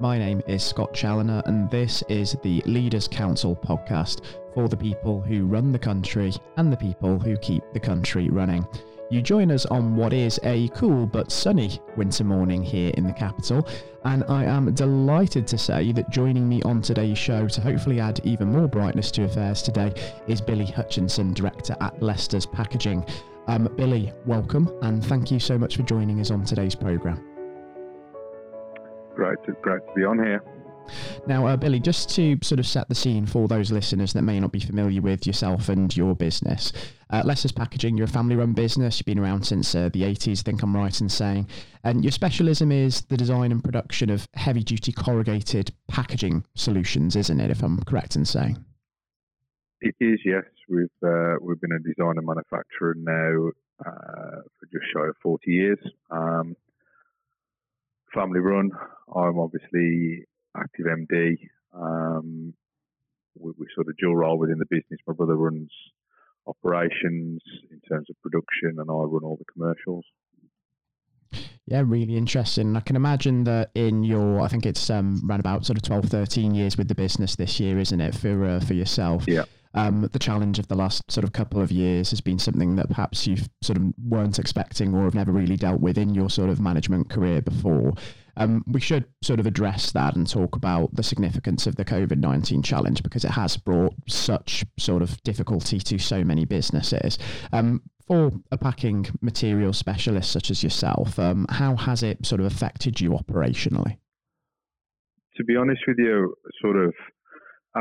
My name is Scott Challoner, and this is the Leaders Council podcast for the people who run the country and the people who keep the country running. You join us on what is a cool but sunny winter morning here in the capital, and I am delighted to say that joining me on today's show to hopefully add even more brightness to affairs today is Billy Hutchinson, Director at Lester's Packaging. Um, Billy, welcome, and thank you so much for joining us on today's programme great to, great to be on here. Now, uh, Billy, just to sort of set the scene for those listeners that may not be familiar with yourself and your business, uh, Lester's Packaging, you're a family run business. You've been around since uh, the 80s, I think I'm right in saying. And your specialism is the design and production of heavy duty corrugated packaging solutions, isn't it, if I'm correct in saying? It is, yes. We've, uh, we've been a designer manufacturer now uh, for just shy of 40 years. Um, family run. I'm obviously active MD. Um, we, we, sort of dual role within the business. My brother runs operations in terms of production, and I run all the commercials. Yeah, really interesting. I can imagine that in your, I think it's um, around about sort of 12, 13 years with the business this year, isn't it, for uh, for yourself? Yeah. Um, the challenge of the last sort of couple of years has been something that perhaps you sort of weren't expecting or have never really dealt with in your sort of management career before. Um, we should sort of address that and talk about the significance of the COVID 19 challenge because it has brought such sort of difficulty to so many businesses. Um, for a packing material specialist such as yourself, um, how has it sort of affected you operationally? To be honest with you, sort of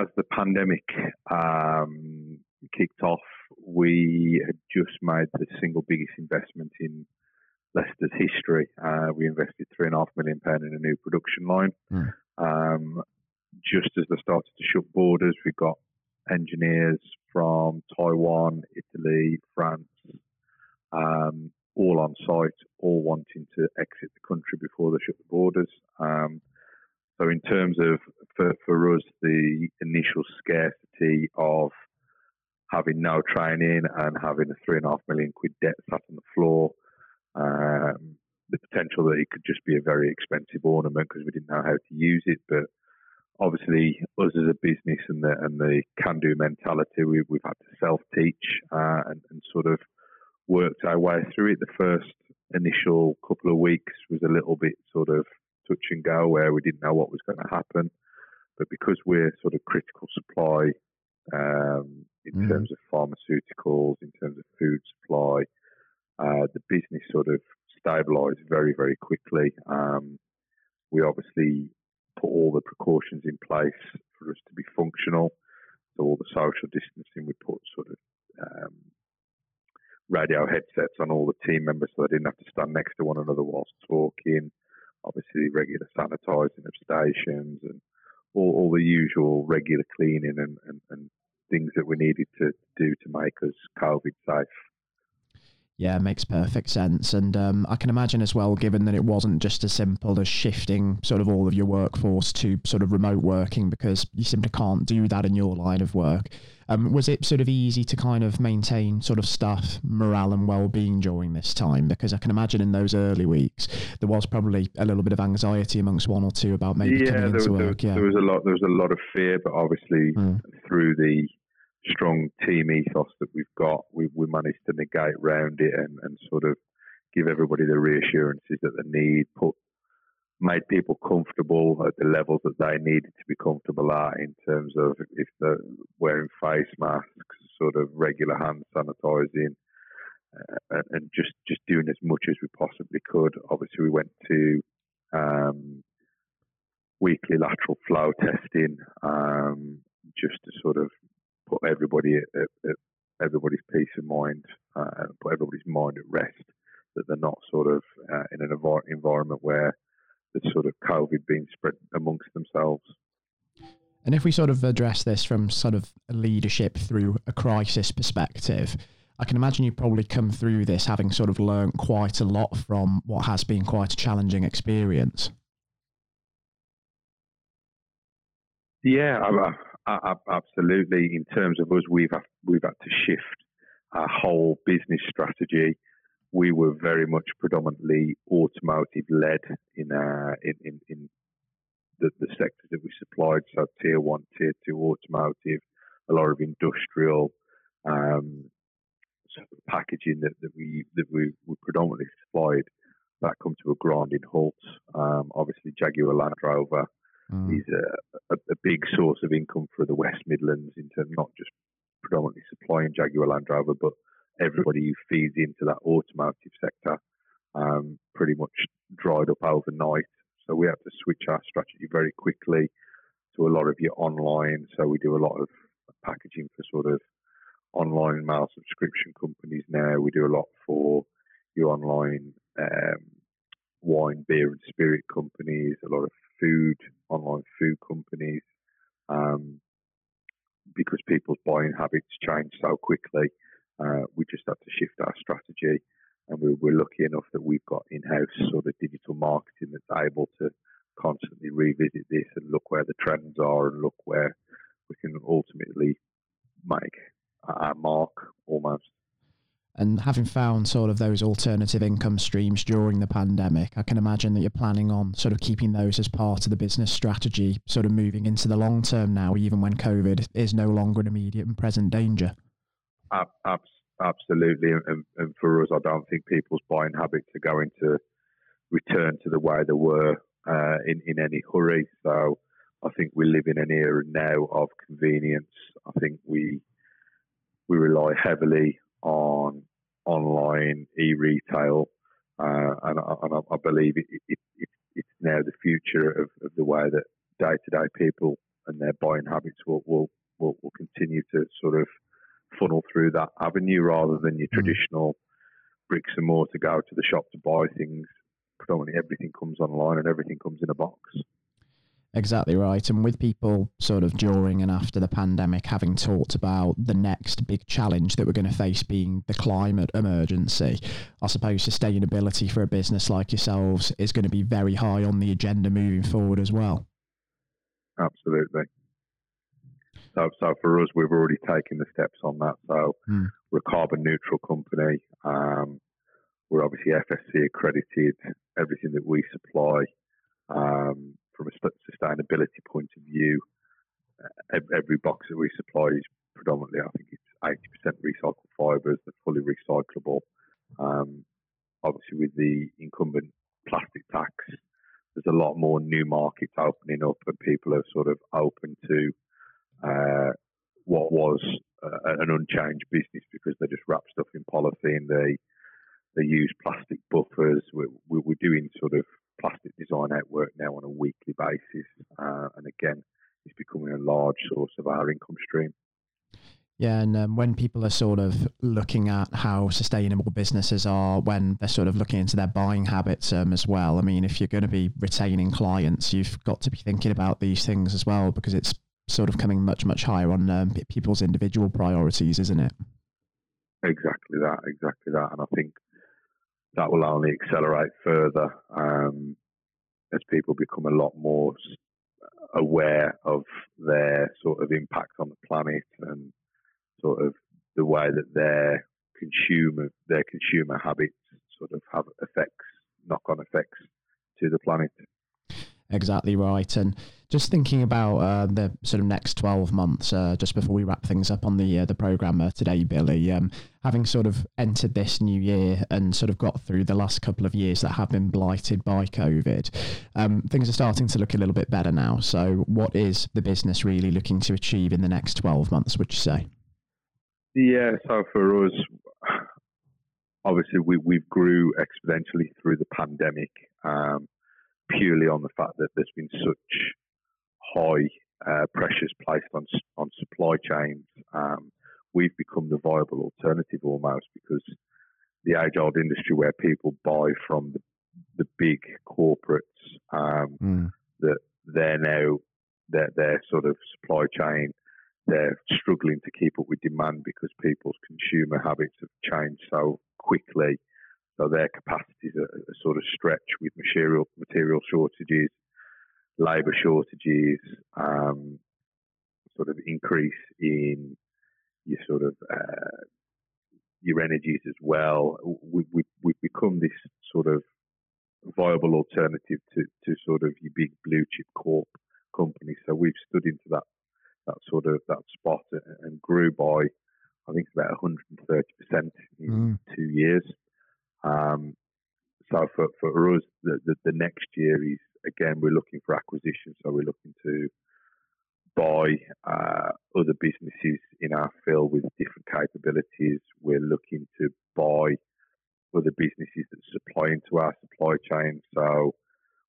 as the pandemic um, kicked off, we had just made the single biggest investment in Lester's history. Uh, we invested three and a half million pound in a new production line. Mm. Um, just as they started to shut borders, we got engineers from Taiwan, Italy, France, um, all on site, all wanting to exit the country before they shut the borders. Um, so, in terms of for, for us, the initial scarcity of having no training and having a three and a half million quid debt sat on the floor um, the potential that it could just be a very expensive ornament because we didn't know how to use it. But obviously, us as a business and the and the can-do mentality, we, we've had to self-teach uh, and, and sort of worked our way through it. The first initial couple of weeks was a little bit sort of touch and go, where we didn't know what was going to happen. But because we're sort of critical supply um, in mm. terms of pharmaceuticals, in terms of food supply, uh, the business sort of stabilised very, very quickly. Um, we obviously put all the precautions in place for us to be functional. So all the social distancing, we put sort of um, radio headsets on all the team members so they didn't have to stand next to one another whilst talking. Obviously, regular sanitising of stations and all, all the usual regular cleaning and, and, and things that we needed to do to make us COVID safe. Yeah, makes perfect sense. And um, I can imagine as well, given that it wasn't just as simple as shifting sort of all of your workforce to sort of remote working because you simply can't do that in your line of work. Um, was it sort of easy to kind of maintain sort of staff morale and well-being during this time? Because I can imagine in those early weeks there was probably a little bit of anxiety amongst one or two about maybe yeah, coming into there, work. There, yeah, there was a lot. There was a lot of fear, but obviously mm. through the strong team ethos that we've got, we we managed to negate around it and, and sort of give everybody the reassurances that they need, put made people comfortable at the levels that they needed to be comfortable at in terms of if they're wearing face masks, sort of regular hand sanitizing, uh, and just just doing as much as we possibly could. Obviously, we went to um, weekly lateral flow testing um, just to sort of put everybody at, at, at everybody's peace of mind, uh, put everybody's mind at rest that they're not sort of uh, in an envir- environment where there's sort of COVID being spread amongst themselves. And if we sort of address this from sort of leadership through a crisis perspective, I can imagine you probably come through this having sort of learned quite a lot from what has been quite a challenging experience. Yeah, absolutely. In terms of us, we've had, we've had to shift our whole business strategy. We were very much predominantly automotive led in, uh, in, in, in the, the sectors that we supplied, so tier one, tier two automotive, a lot of industrial, um, sort of packaging that, that we that we, we predominantly supplied, that come to a grinding halt. Um, obviously, Jaguar Land Rover mm. is a, a, a, big source of income for the West Midlands in terms not just predominantly supplying Jaguar Land Rover, but everybody who feeds into that automotive sector um, pretty much dried up overnight. So we had to switch our strategy very quickly to a lot of your online. So we do a lot of packaging for sort of online mail subscription companies now. We do a lot for your online um, wine, beer, and spirit companies, a lot of food, online food companies, um, because people's buying habits change so quickly. Uh, we just have to shift our strategy, and we're, we're lucky enough that we've got in-house sort of digital marketing that's able to constantly revisit this and look where the trends are and look where we can ultimately make our mark. And having found sort of those alternative income streams during the pandemic, I can imagine that you're planning on sort of keeping those as part of the business strategy, sort of moving into the long term now, even when COVID is no longer an immediate and present danger. Absolutely. And, for us, I don't think people's buying habits are going to return to the way they were uh, in, in any hurry. So I think we live in an era now of convenience. I think we we rely heavily on online e-retail, uh, and, and I, I, believe it, it, it, it's now the future of, of the way that day-to-day people and their buying habits will, will, will, will continue to sort of funnel through that avenue rather than your mm. traditional bricks and mortar go to the shop to buy things. Predominantly everything comes online and everything comes in a box. Exactly right. And with people sort of during and after the pandemic having talked about the next big challenge that we're going to face being the climate emergency, I suppose sustainability for a business like yourselves is going to be very high on the agenda moving forward as well. Absolutely. So, so for us, we've already taken the steps on that. So mm. we're a carbon neutral company. Um, we're obviously FSC accredited. Everything that we supply um, from a sustainability point of view, uh, every box that we supply is predominantly, I think it's 80% recycled fibres, they're fully recyclable. Um, obviously, with the incumbent plastic tax, there's a lot more new markets opening up, and people are sort of open to uh, what was uh, an unchanged business because they just wrap stuff in polythene. They they use plastic buffers. We're, we're doing sort of plastic design out work now on a weekly basis, uh, and again, it's becoming a large source of our income stream. Yeah, and um, when people are sort of looking at how sustainable businesses are, when they're sort of looking into their buying habits um, as well, I mean, if you're going to be retaining clients, you've got to be thinking about these things as well because it's sort of coming much, much higher on um, people's individual priorities, isn't it? Exactly that, exactly that. And I think that will only accelerate further um, as people become a lot more aware of their sort of impact on the planet and sort of the way that their consumer their consumer habits sort of have effects knock on effects to the planet. Exactly right. And just thinking about uh, the sort of next 12 months, uh, just before we wrap things up on the uh, the program uh, today, Billy, um, having sort of entered this new year and sort of got through the last couple of years that have been blighted by COVID, um, things are starting to look a little bit better now. So, what is the business really looking to achieve in the next 12 months, would you say? Yeah, so for us, obviously, we, we grew exponentially through the pandemic. Um, purely on the fact that there's been such high uh, pressures placed on on supply chains. Um, we've become the viable alternative almost because age-old industry where people buy from the, the big corporates um, mm. that they're now their their sort of supply chain they're struggling to keep up with demand because people's consumer habits have changed so quickly so their capacities are, are sort of stretched with material material shortages, labour shortages, um, sort of increase in your sort of uh, your energies as well. We, we, we've become this sort of viable alternative to, to sort of your big blue chip corp company. So we've stood into that that sort of that spot and grew by I think it's about 130 percent in mm. two years. Um, so for, for us, the, the, the next year is again we're looking for acquisition. So we're looking to buy uh, other businesses in our field with different capabilities. We're looking to buy other businesses that supply into our supply chain. So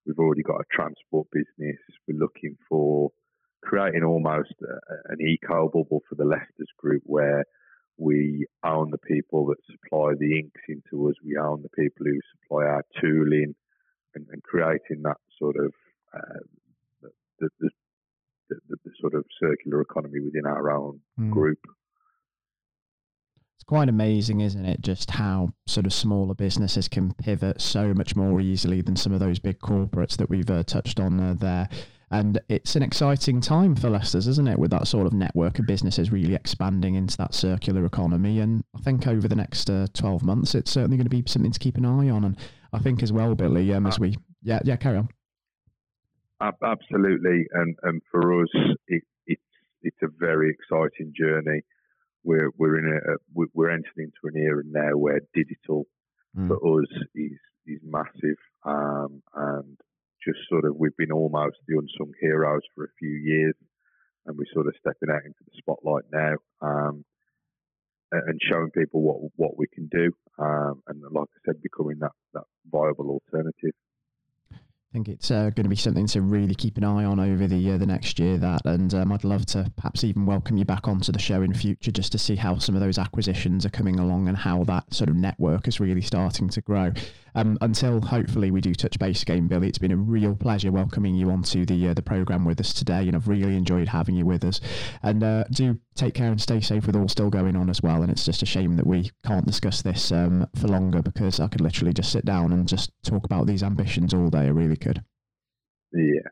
we've already got a transport business. We're looking for creating almost a, an eco bubble for the Lester's group where we own the people that supply the inks into us. We own the people who supply our tooling and, and creating that sort of uh, the, the, the, sort of circular economy within our own mm. group. It's quite amazing, isn't it? Just how sort of smaller businesses can pivot so much more easily than some of those big corporates that we've uh, touched on uh, there. And it's an exciting time for Lester's, isn't it, with that sort of network of businesses really expanding into that circular economy. And I think over the next uh, 12 months, it's certainly going to be something to keep an eye on. And I think as well, Billy, um, as we, yeah, yeah, carry on. Absolutely. And, and for us, it, it's, it's a very exciting journey. We're, we're in a, we're entering into an era now where digital mm. for us is, is massive. Um, and just sort of we've been almost the unsung heroes for a few years, and we're sort of stepping out into the spotlight now um, and showing people what what we can do, um, and like I said, becoming that that viable alternative. I think it's uh, going to be something to really keep an eye on over the uh, the next year. That, and um, I'd love to perhaps even welcome you back onto the show in future, just to see how some of those acquisitions are coming along and how that sort of network is really starting to grow. Um, until hopefully we do touch base again, Billy. It's been a real pleasure welcoming you onto the uh, the program with us today, and I've really enjoyed having you with us. And uh, do take care and stay safe with all still going on as well. And it's just a shame that we can't discuss this um, for longer because I could literally just sit down and just talk about these ambitions all day. I really could. Yeah.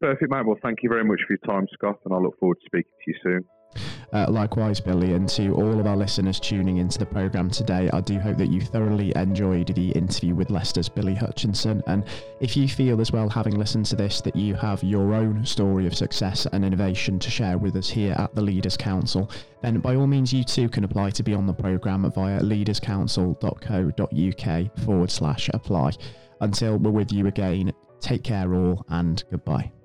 Perfect, mate. Well, thank you very much for your time, Scott, and I look forward to speaking to you soon. Uh, likewise, Billy, and to all of our listeners tuning into the programme today, I do hope that you thoroughly enjoyed the interview with Lester's Billy Hutchinson. And if you feel as well, having listened to this, that you have your own story of success and innovation to share with us here at the Leaders Council, then by all means, you too can apply to be on the programme via leaderscouncil.co.uk forward slash apply. Until we're with you again, take care all and goodbye.